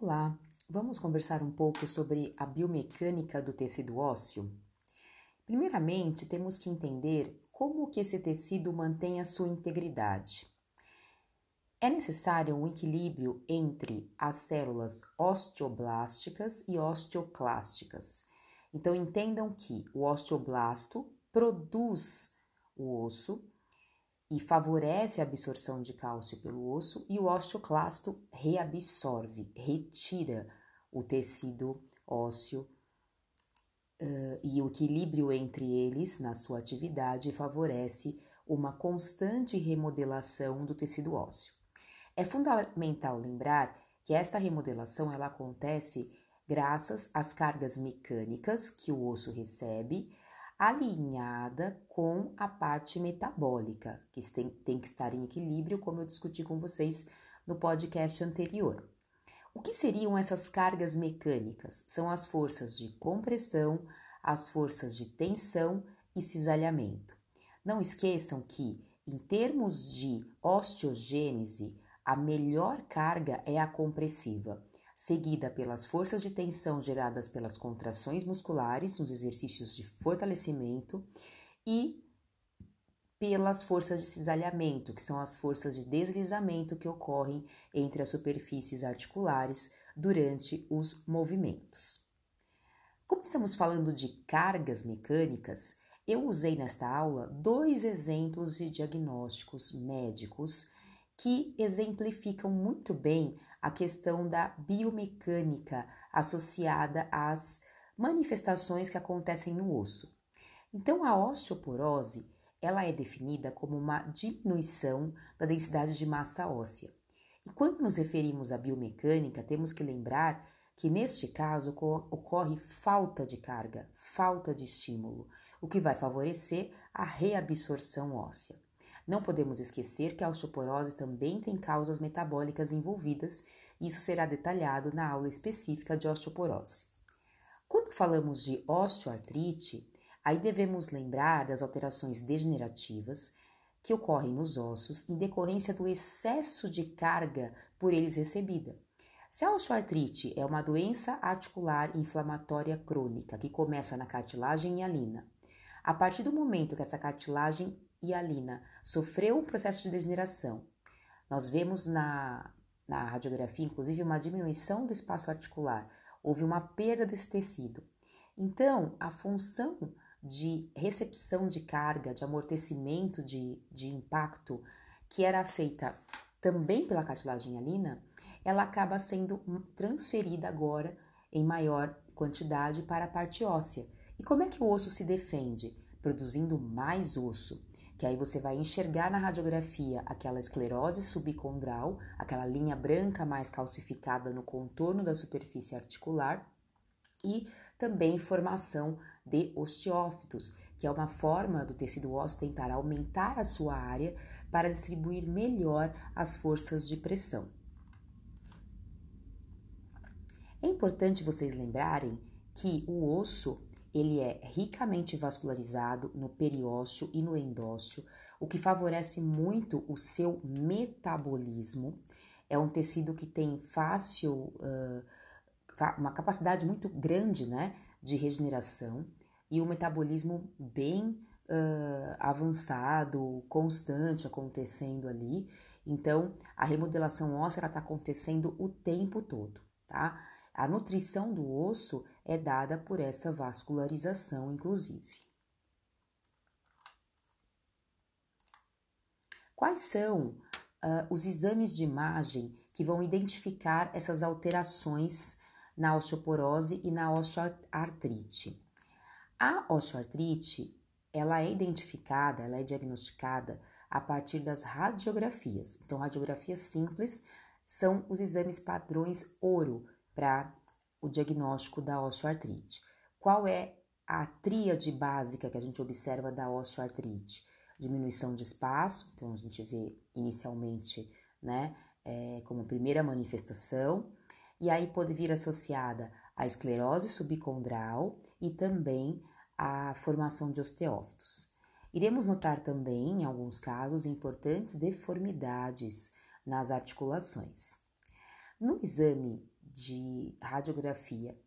Olá, vamos conversar um pouco sobre a biomecânica do tecido ósseo? Primeiramente, temos que entender como que esse tecido mantém a sua integridade. É necessário um equilíbrio entre as células osteoblásticas e osteoclásticas. Então entendam que o osteoblasto produz o osso e favorece a absorção de cálcio pelo osso, e o osteoclasto reabsorve, retira o tecido ósseo uh, e o equilíbrio entre eles na sua atividade favorece uma constante remodelação do tecido ósseo. É fundamental lembrar que esta remodelação ela acontece graças às cargas mecânicas que o osso recebe, alinhada com a parte metabólica, que tem, tem que estar em equilíbrio, como eu discuti com vocês no podcast anterior. O que seriam essas cargas mecânicas? São as forças de compressão, as forças de tensão e cisalhamento. Não esqueçam que, em termos de osteogênese, a melhor carga é a compressiva seguida pelas forças de tensão geradas pelas contrações musculares nos exercícios de fortalecimento e pelas forças de cisalhamento, que são as forças de deslizamento que ocorrem entre as superfícies articulares durante os movimentos. Como estamos falando de cargas mecânicas, eu usei nesta aula dois exemplos de diagnósticos médicos que exemplificam muito bem a questão da biomecânica associada às manifestações que acontecem no osso. Então, a osteoporose ela é definida como uma diminuição da densidade de massa óssea. E quando nos referimos à biomecânica, temos que lembrar que neste caso ocorre falta de carga, falta de estímulo, o que vai favorecer a reabsorção óssea. Não podemos esquecer que a osteoporose também tem causas metabólicas envolvidas, isso será detalhado na aula específica de osteoporose. Quando falamos de osteoartrite, aí devemos lembrar das alterações degenerativas que ocorrem nos ossos em decorrência do excesso de carga por eles recebida. Se a osteoartrite é uma doença articular inflamatória crônica que começa na cartilagem hialina, a partir do momento que essa cartilagem hialina sofreu um processo de degeneração. Nós vemos na, na radiografia, inclusive, uma diminuição do espaço articular, houve uma perda desse tecido. Então, a função de recepção de carga, de amortecimento de, de impacto, que era feita também pela cartilagem hialina, ela acaba sendo transferida agora em maior quantidade para a parte óssea. E como é que o osso se defende? Produzindo mais osso que aí você vai enxergar na radiografia aquela esclerose subcondral, aquela linha branca mais calcificada no contorno da superfície articular e também formação de osteófitos, que é uma forma do tecido ósseo tentar aumentar a sua área para distribuir melhor as forças de pressão. É importante vocês lembrarem que o osso ele é ricamente vascularizado no periósteo e no endósteo, o que favorece muito o seu metabolismo. É um tecido que tem fácil, uh, uma capacidade muito grande né, de regeneração e um metabolismo bem uh, avançado, constante acontecendo ali. Então, a remodelação óssea está acontecendo o tempo todo, tá? A nutrição do osso é dada por essa vascularização, inclusive. Quais são uh, os exames de imagem que vão identificar essas alterações na osteoporose e na osteoartrite? A osteoartrite, ela é identificada, ela é diagnosticada a partir das radiografias. Então, radiografias simples são os exames padrões ouro para o diagnóstico da osteoartrite. Qual é a tríade básica que a gente observa da osteoartrite? Diminuição de espaço, então a gente vê inicialmente, né, é, como primeira manifestação, e aí pode vir associada a esclerose subcondral e também a formação de osteófitos. Iremos notar também, em alguns casos, importantes deformidades nas articulações. No exame de radiografia,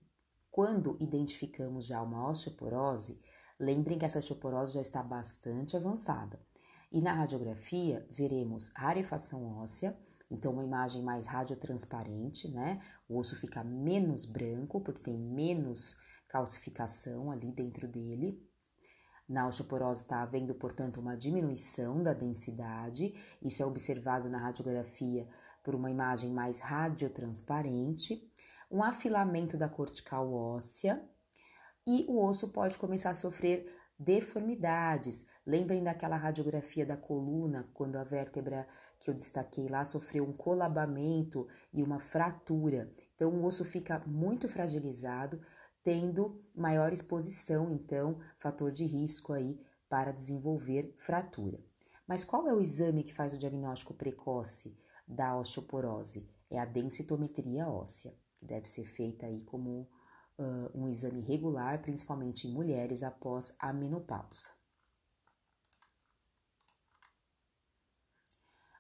quando identificamos já uma osteoporose, lembrem que essa osteoporose já está bastante avançada. E na radiografia veremos rarefação óssea, então uma imagem mais radiotransparente, né? O osso fica menos branco porque tem menos calcificação ali dentro dele. Na osteoporose está havendo, portanto, uma diminuição da densidade. Isso é observado na radiografia por uma imagem mais radiotransparente, um afilamento da cortical óssea e o osso pode começar a sofrer deformidades. Lembrem daquela radiografia da coluna, quando a vértebra que eu destaquei lá sofreu um colabamento e uma fratura. Então, o osso fica muito fragilizado, tendo maior exposição, então, fator de risco aí para desenvolver fratura. Mas qual é o exame que faz o diagnóstico precoce da osteoporose? É a densitometria óssea, que deve ser feita aí como uh, um exame regular, principalmente em mulheres após a menopausa.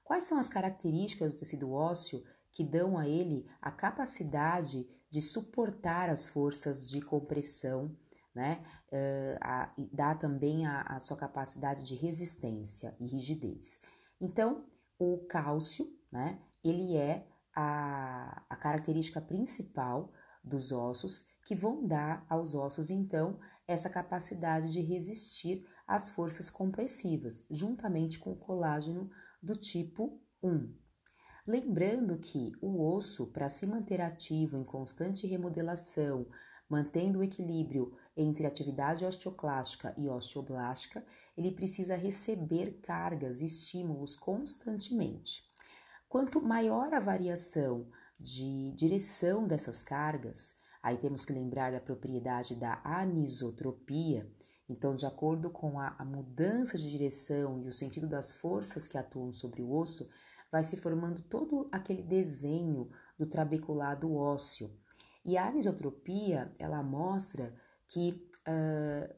Quais são as características do tecido ósseo que dão a ele a capacidade de suportar as forças de compressão, né? Uh, a, dá também a, a sua capacidade de resistência e rigidez. Então, o cálcio, né? Ele é a, a característica principal dos ossos que vão dar aos ossos, então, essa capacidade de resistir às forças compressivas, juntamente com o colágeno do tipo 1. Lembrando que o osso, para se manter ativo em constante remodelação, mantendo o equilíbrio entre atividade osteoclástica e osteoblástica, ele precisa receber cargas e estímulos constantemente. Quanto maior a variação de direção dessas cargas, aí temos que lembrar da propriedade da anisotropia. Então, de acordo com a, a mudança de direção e o sentido das forças que atuam sobre o osso, vai se formando todo aquele desenho do trabeculado ósseo. E a anisotropia, ela mostra que uh,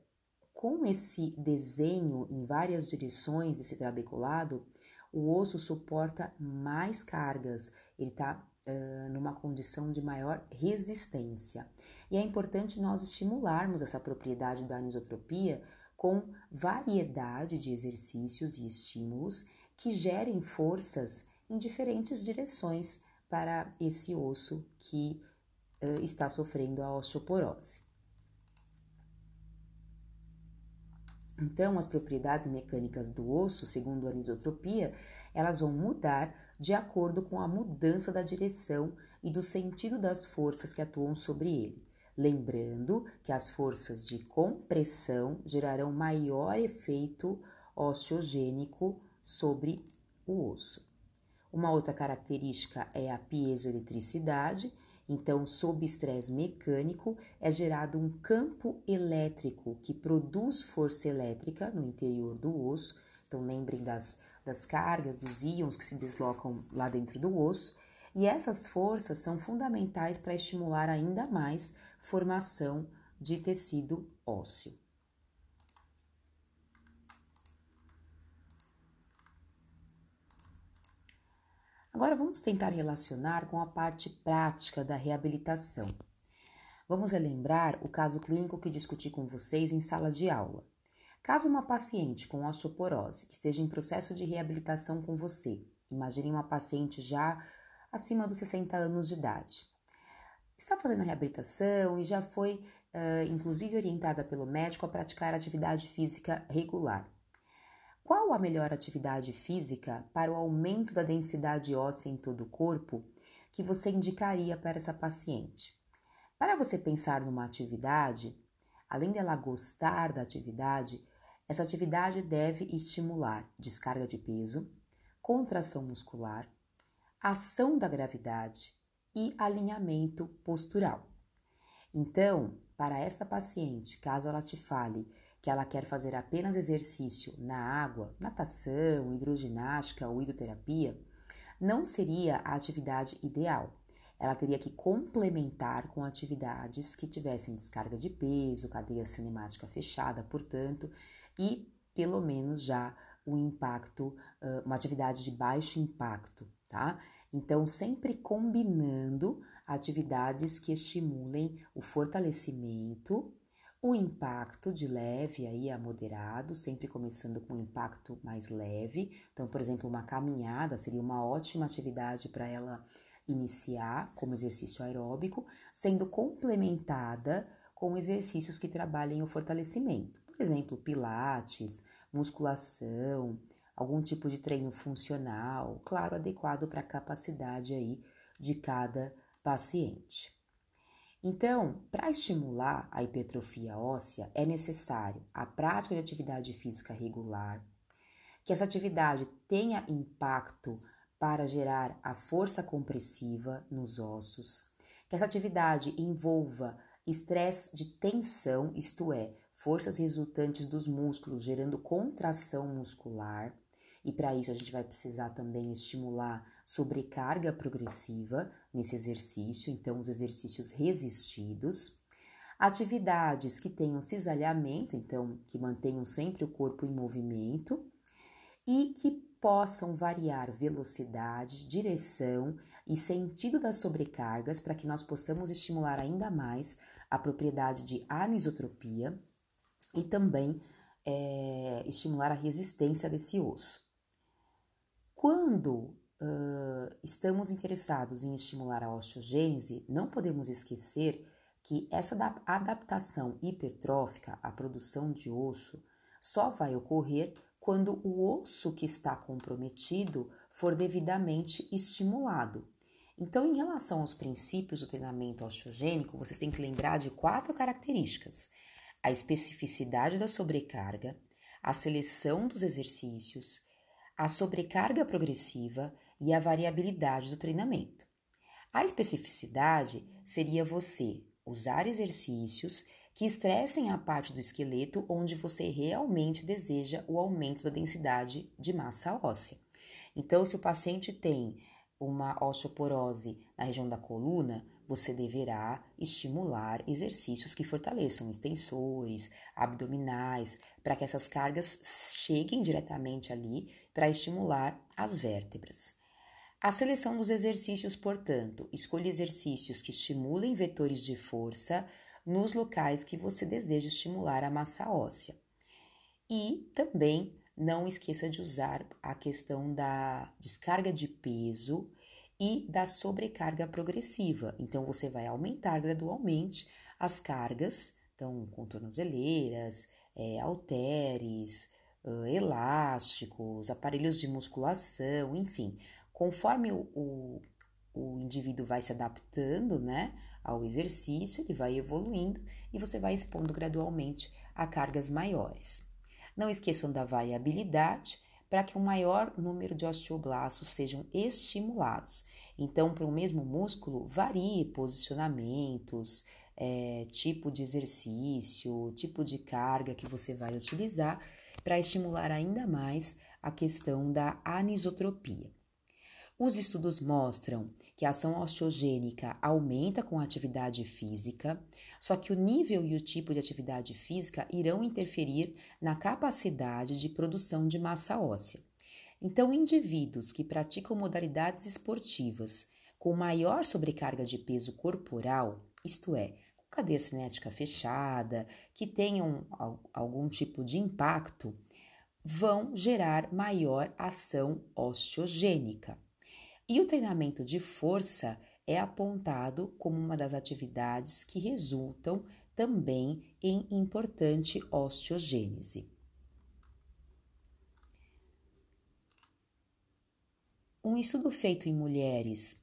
com esse desenho em várias direções desse trabeculado, o osso suporta mais cargas, ele está uh, numa condição de maior resistência. E é importante nós estimularmos essa propriedade da anisotropia com variedade de exercícios e estímulos que gerem forças em diferentes direções para esse osso que uh, está sofrendo a osteoporose. Então, as propriedades mecânicas do osso, segundo a anisotropia, elas vão mudar de acordo com a mudança da direção e do sentido das forças que atuam sobre ele. Lembrando que as forças de compressão gerarão maior efeito osteogênico sobre o osso. Uma outra característica é a piezoeletricidade. Então, sob estresse mecânico, é gerado um campo elétrico que produz força elétrica no interior do osso. Então, lembrem das, das cargas, dos íons que se deslocam lá dentro do osso. E essas forças são fundamentais para estimular ainda mais formação de tecido ósseo. Agora vamos tentar relacionar com a parte prática da reabilitação. Vamos relembrar o caso clínico que discuti com vocês em sala de aula. Caso uma paciente com osteoporose esteja em processo de reabilitação com você, imagine uma paciente já acima dos 60 anos de idade. Está fazendo a reabilitação e já foi, uh, inclusive, orientada pelo médico a praticar atividade física regular. Qual a melhor atividade física para o aumento da densidade óssea em todo o corpo que você indicaria para essa paciente? Para você pensar numa atividade, além dela gostar da atividade, essa atividade deve estimular descarga de peso, contração muscular, ação da gravidade e alinhamento postural. Então, para esta paciente, caso ela te fale que ela quer fazer apenas exercício na água, natação, hidroginástica ou hidroterapia, não seria a atividade ideal. Ela teria que complementar com atividades que tivessem descarga de peso, cadeia cinemática fechada, portanto, e pelo menos já o impacto, uma atividade de baixo impacto, tá? Então, sempre combinando atividades que estimulem o fortalecimento, o impacto de leve aí a moderado, sempre começando com um impacto mais leve. Então, por exemplo, uma caminhada seria uma ótima atividade para ela iniciar como exercício aeróbico, sendo complementada com exercícios que trabalhem o fortalecimento. Por exemplo, pilates, musculação, algum tipo de treino funcional, claro, adequado para a capacidade aí de cada paciente. Então, para estimular a hipertrofia óssea, é necessário a prática de atividade física regular, que essa atividade tenha impacto para gerar a força compressiva nos ossos, que essa atividade envolva estresse de tensão, isto é, forças resultantes dos músculos gerando contração muscular, e para isso a gente vai precisar também estimular sobrecarga progressiva nesse exercício, então os exercícios resistidos. Atividades que tenham cisalhamento, então que mantenham sempre o corpo em movimento e que possam variar velocidade, direção e sentido das sobrecargas para que nós possamos estimular ainda mais a propriedade de anisotropia e também é, estimular a resistência desse osso. Quando uh, estamos interessados em estimular a osteogênese, não podemos esquecer que essa adaptação hipertrófica à produção de osso só vai ocorrer quando o osso que está comprometido for devidamente estimulado. Então, em relação aos princípios do treinamento osteogênico, vocês têm que lembrar de quatro características: a especificidade da sobrecarga, a seleção dos exercícios, a sobrecarga progressiva e a variabilidade do treinamento. A especificidade seria você usar exercícios que estressem a parte do esqueleto onde você realmente deseja o aumento da densidade de massa óssea. Então, se o paciente tem uma osteoporose na região da coluna, você deverá estimular exercícios que fortaleçam extensores, abdominais, para que essas cargas cheguem diretamente ali para estimular as vértebras. A seleção dos exercícios, portanto, escolha exercícios que estimulem vetores de força nos locais que você deseja estimular a massa óssea. E também não esqueça de usar a questão da descarga de peso e da sobrecarga progressiva. Então, você vai aumentar gradualmente as cargas, então, com tornozeleiras, é, uh, elásticos, aparelhos de musculação, enfim. Conforme o, o, o indivíduo vai se adaptando né, ao exercício, ele vai evoluindo e você vai expondo gradualmente a cargas maiores. Não esqueçam da variabilidade para que um maior número de osteoblastos sejam estimulados. Então, para o mesmo músculo, varie posicionamentos, é, tipo de exercício, tipo de carga que você vai utilizar para estimular ainda mais a questão da anisotropia. Os estudos mostram que a ação osteogênica aumenta com a atividade física, só que o nível e o tipo de atividade física irão interferir na capacidade de produção de massa óssea. Então, indivíduos que praticam modalidades esportivas com maior sobrecarga de peso corporal, isto é, cadeia cinética fechada, que tenham algum tipo de impacto, vão gerar maior ação osteogênica. E o treinamento de força é apontado como uma das atividades que resultam também em importante osteogênese. Um estudo feito em mulheres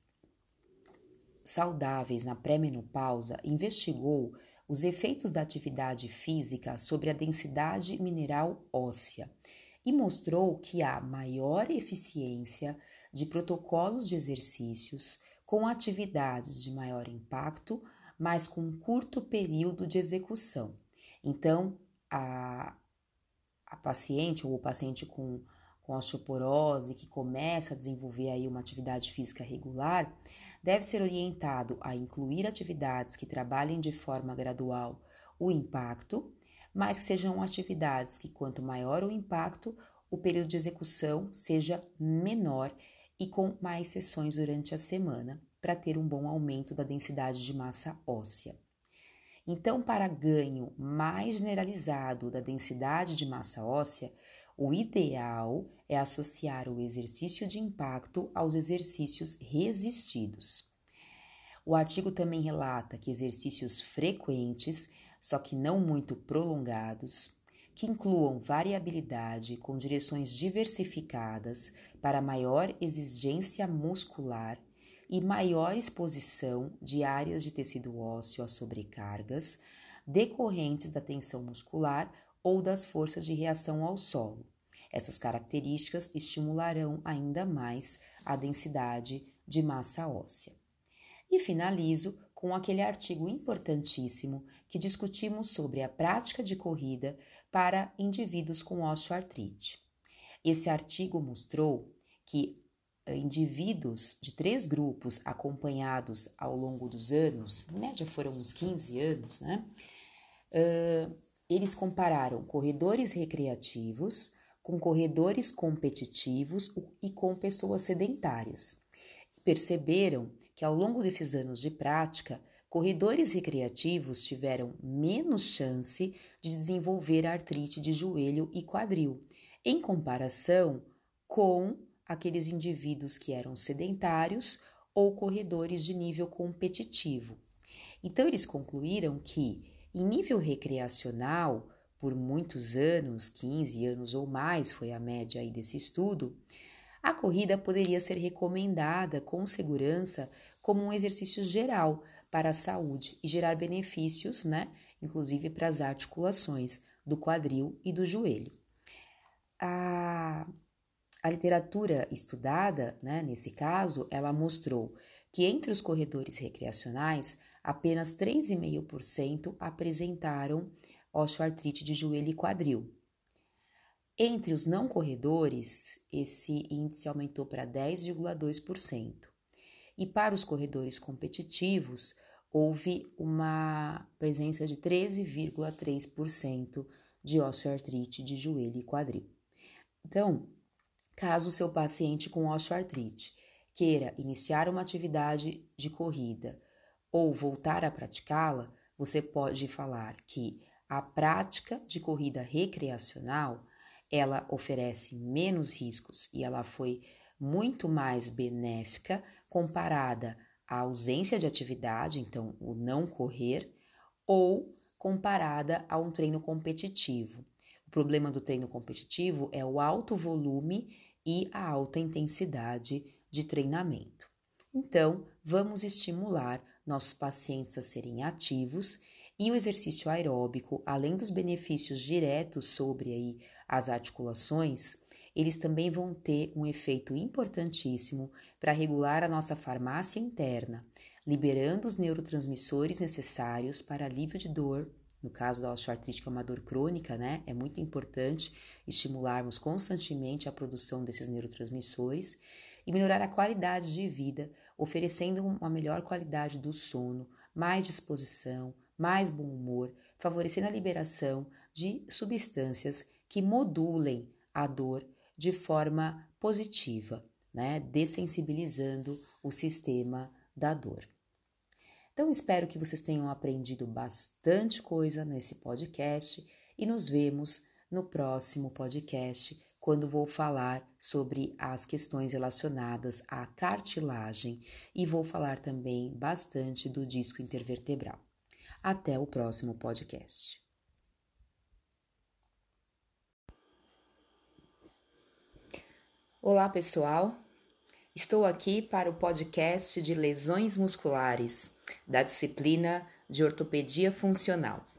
saudáveis na pré-menopausa investigou os efeitos da atividade física sobre a densidade mineral óssea e mostrou que há maior eficiência de protocolos de exercícios com atividades de maior impacto, mas com curto período de execução. Então, a, a paciente ou o paciente com, com osteoporose que começa a desenvolver aí uma atividade física regular, deve ser orientado a incluir atividades que trabalhem de forma gradual o impacto, mas que sejam atividades que, quanto maior o impacto, o período de execução seja menor e com mais sessões durante a semana para ter um bom aumento da densidade de massa óssea. Então, para ganho mais generalizado da densidade de massa óssea, o ideal é associar o exercício de impacto aos exercícios resistidos. O artigo também relata que exercícios frequentes, só que não muito prolongados, que incluam variabilidade com direções diversificadas para maior exigência muscular e maior exposição de áreas de tecido ósseo a sobrecargas decorrentes da tensão muscular ou das forças de reação ao solo. Essas características estimularão ainda mais a densidade de massa óssea. E finalizo com aquele artigo importantíssimo que discutimos sobre a prática de corrida para indivíduos com osteoartrite. Esse artigo mostrou que eh, indivíduos de três grupos acompanhados ao longo dos anos, em média foram uns 15 anos, né? Uh, eles compararam corredores recreativos com corredores competitivos e com pessoas sedentárias. Perceberam que ao longo desses anos de prática, corredores recreativos tiveram menos chance de desenvolver artrite de joelho e quadril, em comparação com aqueles indivíduos que eram sedentários ou corredores de nível competitivo. Então, eles concluíram que em nível recreacional, por muitos anos, 15 anos ou mais foi a média aí desse estudo, a corrida poderia ser recomendada com segurança como um exercício geral para a saúde e gerar benefícios, né, inclusive para as articulações do quadril e do joelho. A, a literatura estudada, né, nesse caso, ela mostrou que entre os corredores recreacionais, apenas 3,5% apresentaram osteoartrite de joelho e quadril. Entre os não corredores, esse índice aumentou para 10,2%. E para os corredores competitivos, houve uma presença de 13,3% de osteoartrite de joelho e quadril. Então, caso o seu paciente com osteoartrite queira iniciar uma atividade de corrida ou voltar a praticá-la, você pode falar que a prática de corrida recreacional ela oferece menos riscos e ela foi muito mais benéfica comparada à ausência de atividade, então o não correr, ou comparada a um treino competitivo. O problema do treino competitivo é o alto volume e a alta intensidade de treinamento. Então, vamos estimular nossos pacientes a serem ativos e o exercício aeróbico, além dos benefícios diretos sobre aí as articulações, eles também vão ter um efeito importantíssimo para regular a nossa farmácia interna, liberando os neurotransmissores necessários para alívio de dor. No caso da osteoartrite, que é uma dor crônica, né? É muito importante estimularmos constantemente a produção desses neurotransmissores e melhorar a qualidade de vida, oferecendo uma melhor qualidade do sono, mais disposição, mais bom humor, favorecendo a liberação de substâncias que modulem a dor de forma positiva, né? Dessensibilizando o sistema da dor. Então, espero que vocês tenham aprendido bastante coisa nesse podcast e nos vemos no próximo podcast, quando vou falar sobre as questões relacionadas à cartilagem e vou falar também bastante do disco intervertebral. Até o próximo podcast. Olá, pessoal. Estou aqui para o podcast de lesões musculares da disciplina de ortopedia funcional.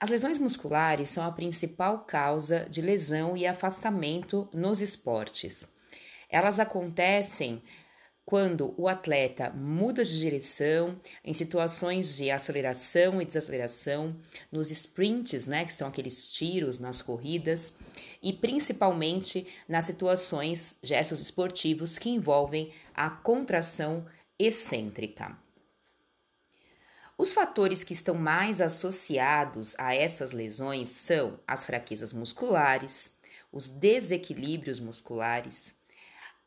As lesões musculares são a principal causa de lesão e afastamento nos esportes. Elas acontecem quando o atleta muda de direção em situações de aceleração e desaceleração, nos sprints, né, que são aqueles tiros nas corridas, e principalmente nas situações, gestos esportivos que envolvem a contração excêntrica. Os fatores que estão mais associados a essas lesões são as fraquezas musculares, os desequilíbrios musculares,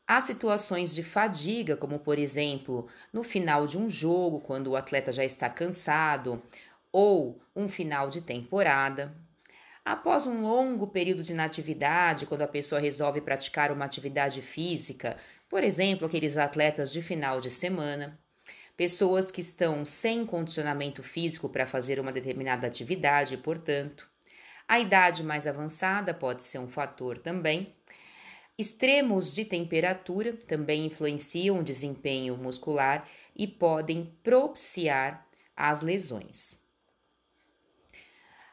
Há situações de fadiga, como por exemplo, no final de um jogo, quando o atleta já está cansado, ou um final de temporada. Após um longo período de inatividade, quando a pessoa resolve praticar uma atividade física, por exemplo, aqueles atletas de final de semana, pessoas que estão sem condicionamento físico para fazer uma determinada atividade, portanto, a idade mais avançada pode ser um fator também. Extremos de temperatura também influenciam o desempenho muscular e podem propiciar as lesões.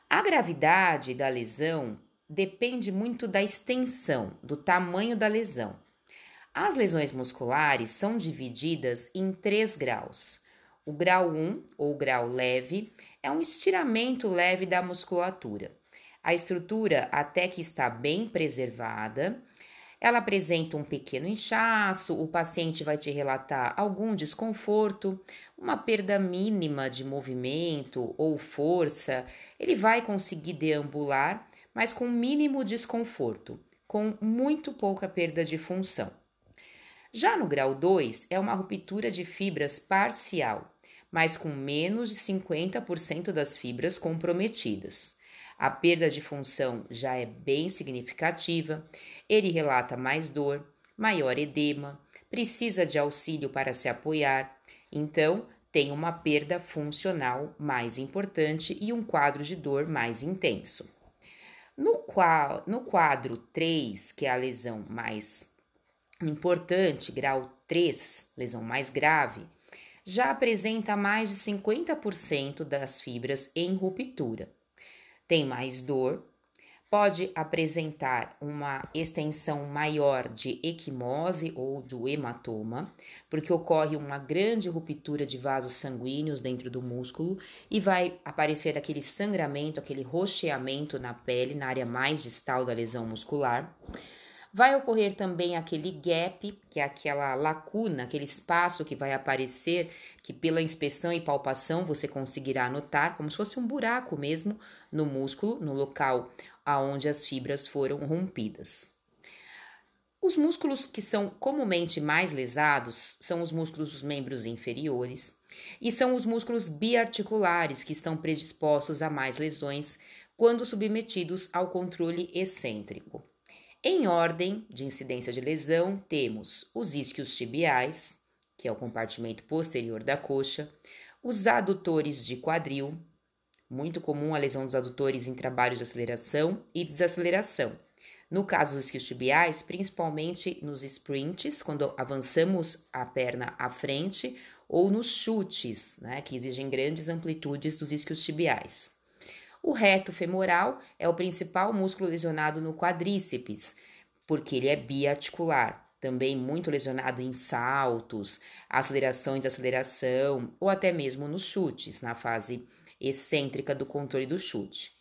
A gravidade da lesão depende muito da extensão, do tamanho da lesão. As lesões musculares são divididas em três graus. O grau 1, ou grau leve, é um estiramento leve da musculatura. A estrutura até que está bem preservada. Ela apresenta um pequeno inchaço, o paciente vai te relatar algum desconforto, uma perda mínima de movimento ou força. Ele vai conseguir deambular, mas com mínimo desconforto, com muito pouca perda de função. Já no grau 2, é uma ruptura de fibras parcial, mas com menos de 50% das fibras comprometidas. A perda de função já é bem significativa, ele relata mais dor, maior edema, precisa de auxílio para se apoiar, então tem uma perda funcional mais importante e um quadro de dor mais intenso. No, qual, no quadro 3, que é a lesão mais importante, grau 3, lesão mais grave, já apresenta mais de 50% das fibras em ruptura. Tem mais dor, pode apresentar uma extensão maior de equimose ou do hematoma, porque ocorre uma grande ruptura de vasos sanguíneos dentro do músculo e vai aparecer aquele sangramento, aquele rocheamento na pele, na área mais distal da lesão muscular. Vai ocorrer também aquele gap, que é aquela lacuna, aquele espaço que vai aparecer, que pela inspeção e palpação você conseguirá notar, como se fosse um buraco mesmo no músculo, no local aonde as fibras foram rompidas. Os músculos que são comumente mais lesados são os músculos dos membros inferiores e são os músculos biarticulares que estão predispostos a mais lesões quando submetidos ao controle excêntrico. Em ordem de incidência de lesão, temos os isquios tibiais, que é o compartimento posterior da coxa, os adutores de quadril, muito comum a lesão dos adutores em trabalhos de aceleração e desaceleração. No caso dos isquios tibiais, principalmente nos sprints, quando avançamos a perna à frente, ou nos chutes, né, que exigem grandes amplitudes dos isquios tibiais. O reto femoral é o principal músculo lesionado no quadríceps, porque ele é biarticular, também muito lesionado em saltos, aceleração e desaceleração, ou até mesmo nos chutes, na fase excêntrica do controle do chute.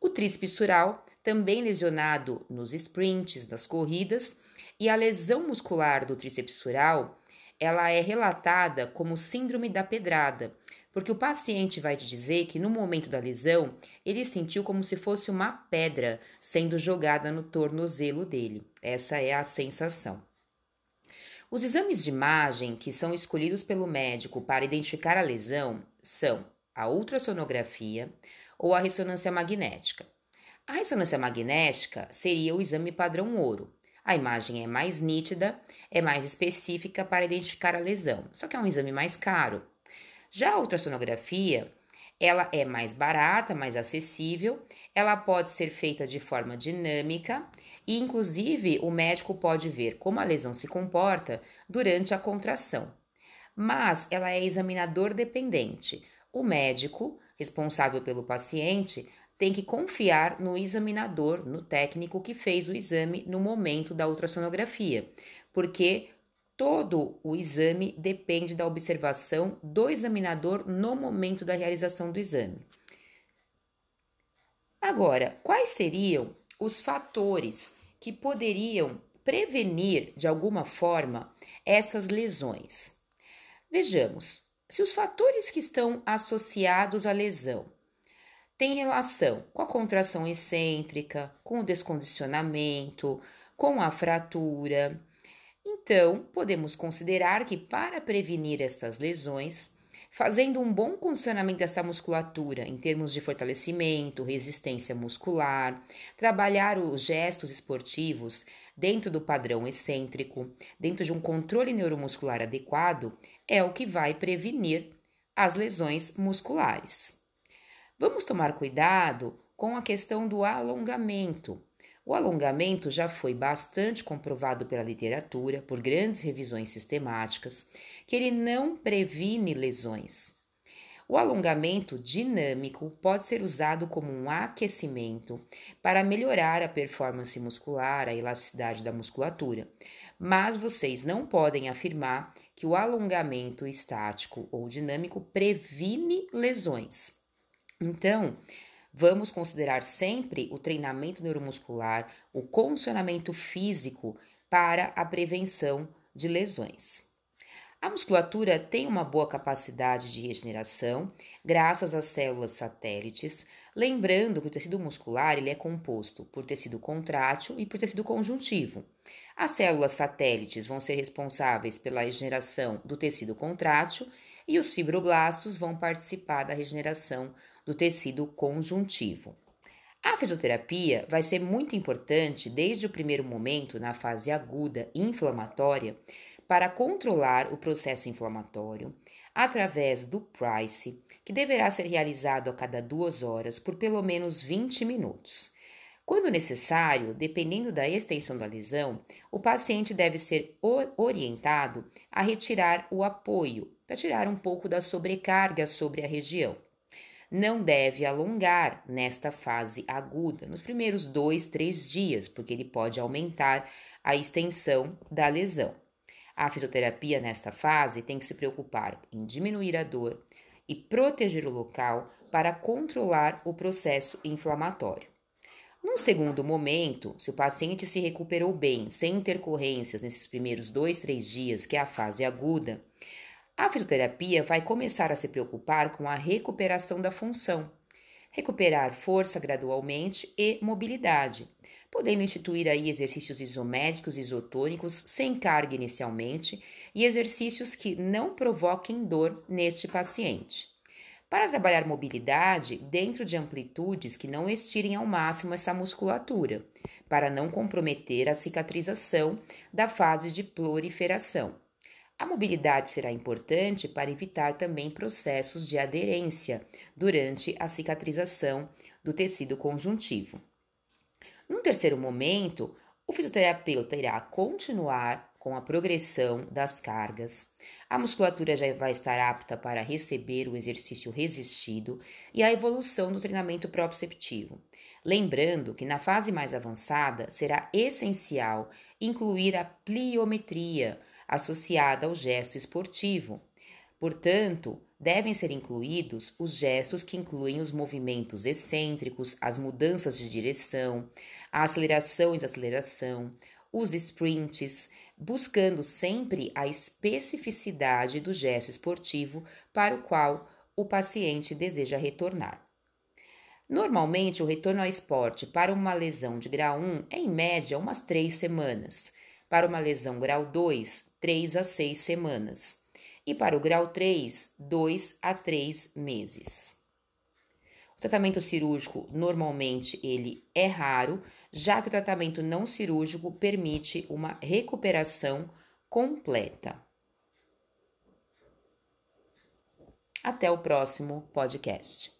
O tríceps sural, também lesionado nos sprints, nas corridas, e a lesão muscular do tríceps sural, ela é relatada como síndrome da pedrada, porque o paciente vai te dizer que no momento da lesão ele sentiu como se fosse uma pedra sendo jogada no tornozelo dele. Essa é a sensação. Os exames de imagem que são escolhidos pelo médico para identificar a lesão são a ultrassonografia ou a ressonância magnética. A ressonância magnética seria o exame padrão ouro. A imagem é mais nítida, é mais específica para identificar a lesão, só que é um exame mais caro. Já a ultrassonografia, ela é mais barata, mais acessível, ela pode ser feita de forma dinâmica e, inclusive, o médico pode ver como a lesão se comporta durante a contração. Mas ela é examinador dependente. O médico, responsável pelo paciente, tem que confiar no examinador, no técnico que fez o exame no momento da ultrassonografia, porque Todo o exame depende da observação do examinador no momento da realização do exame. Agora, quais seriam os fatores que poderiam prevenir de alguma forma essas lesões? Vejamos, se os fatores que estão associados à lesão têm relação com a contração excêntrica, com o descondicionamento, com a fratura, Então, podemos considerar que para prevenir estas lesões, fazendo um bom condicionamento dessa musculatura em termos de fortalecimento, resistência muscular, trabalhar os gestos esportivos dentro do padrão excêntrico, dentro de um controle neuromuscular adequado, é o que vai prevenir as lesões musculares. Vamos tomar cuidado com a questão do alongamento. O alongamento já foi bastante comprovado pela literatura, por grandes revisões sistemáticas, que ele não previne lesões. O alongamento dinâmico pode ser usado como um aquecimento para melhorar a performance muscular, a elasticidade da musculatura, mas vocês não podem afirmar que o alongamento estático ou dinâmico previne lesões. Então, vamos considerar sempre o treinamento neuromuscular, o condicionamento físico para a prevenção de lesões. A musculatura tem uma boa capacidade de regeneração graças às células satélites, lembrando que o tecido muscular ele é composto por tecido contrátil e por tecido conjuntivo. As células satélites vão ser responsáveis pela regeneração do tecido contrátil e os fibroblastos vão participar da regeneração do tecido conjuntivo. A fisioterapia vai ser muito importante desde o primeiro momento, na fase aguda inflamatória, para controlar o processo inflamatório através do PRICE, que deverá ser realizado a cada duas horas por pelo menos 20 minutos. Quando necessário, dependendo da extensão da lesão, o paciente deve ser orientado a retirar o apoio para tirar um pouco da sobrecarga sobre a região. Não deve alongar nesta fase aguda, nos primeiros dois, três dias, porque ele pode aumentar a extensão da lesão. A fisioterapia nesta fase tem que se preocupar em diminuir a dor e proteger o local para controlar o processo inflamatório. Num segundo momento, se o paciente se recuperou bem, sem intercorrências nesses primeiros dois, três dias, que é a fase aguda, a fisioterapia vai começar a se preocupar com a recuperação da função, recuperar força gradualmente e mobilidade, podendo instituir aí exercícios isométricos isotônicos sem carga inicialmente e exercícios que não provoquem dor neste paciente. Para trabalhar mobilidade dentro de amplitudes que não estirem ao máximo essa musculatura, para não comprometer a cicatrização da fase de proliferação. A mobilidade será importante para evitar também processos de aderência durante a cicatrização do tecido conjuntivo. Num terceiro momento, o fisioterapeuta irá continuar com a progressão das cargas. A musculatura já vai estar apta para receber o exercício resistido e a evolução do treinamento proprioceptivo. Lembrando que na fase mais avançada será essencial incluir a pliometria associada ao gesto esportivo. Portanto, devem ser incluídos os gestos que incluem os movimentos excêntricos, as mudanças de direção, a aceleração e desaceleração, os sprints, buscando sempre a especificidade do gesto esportivo para o qual o paciente deseja retornar. Normalmente, o retorno ao esporte para uma lesão de grau 1 é em média umas 3 semanas, para uma lesão grau 2, 3 a 6 semanas e para o grau 3, 2 a 3 meses. O tratamento cirúrgico normalmente ele é raro, já que o tratamento não cirúrgico permite uma recuperação completa. Até o próximo podcast.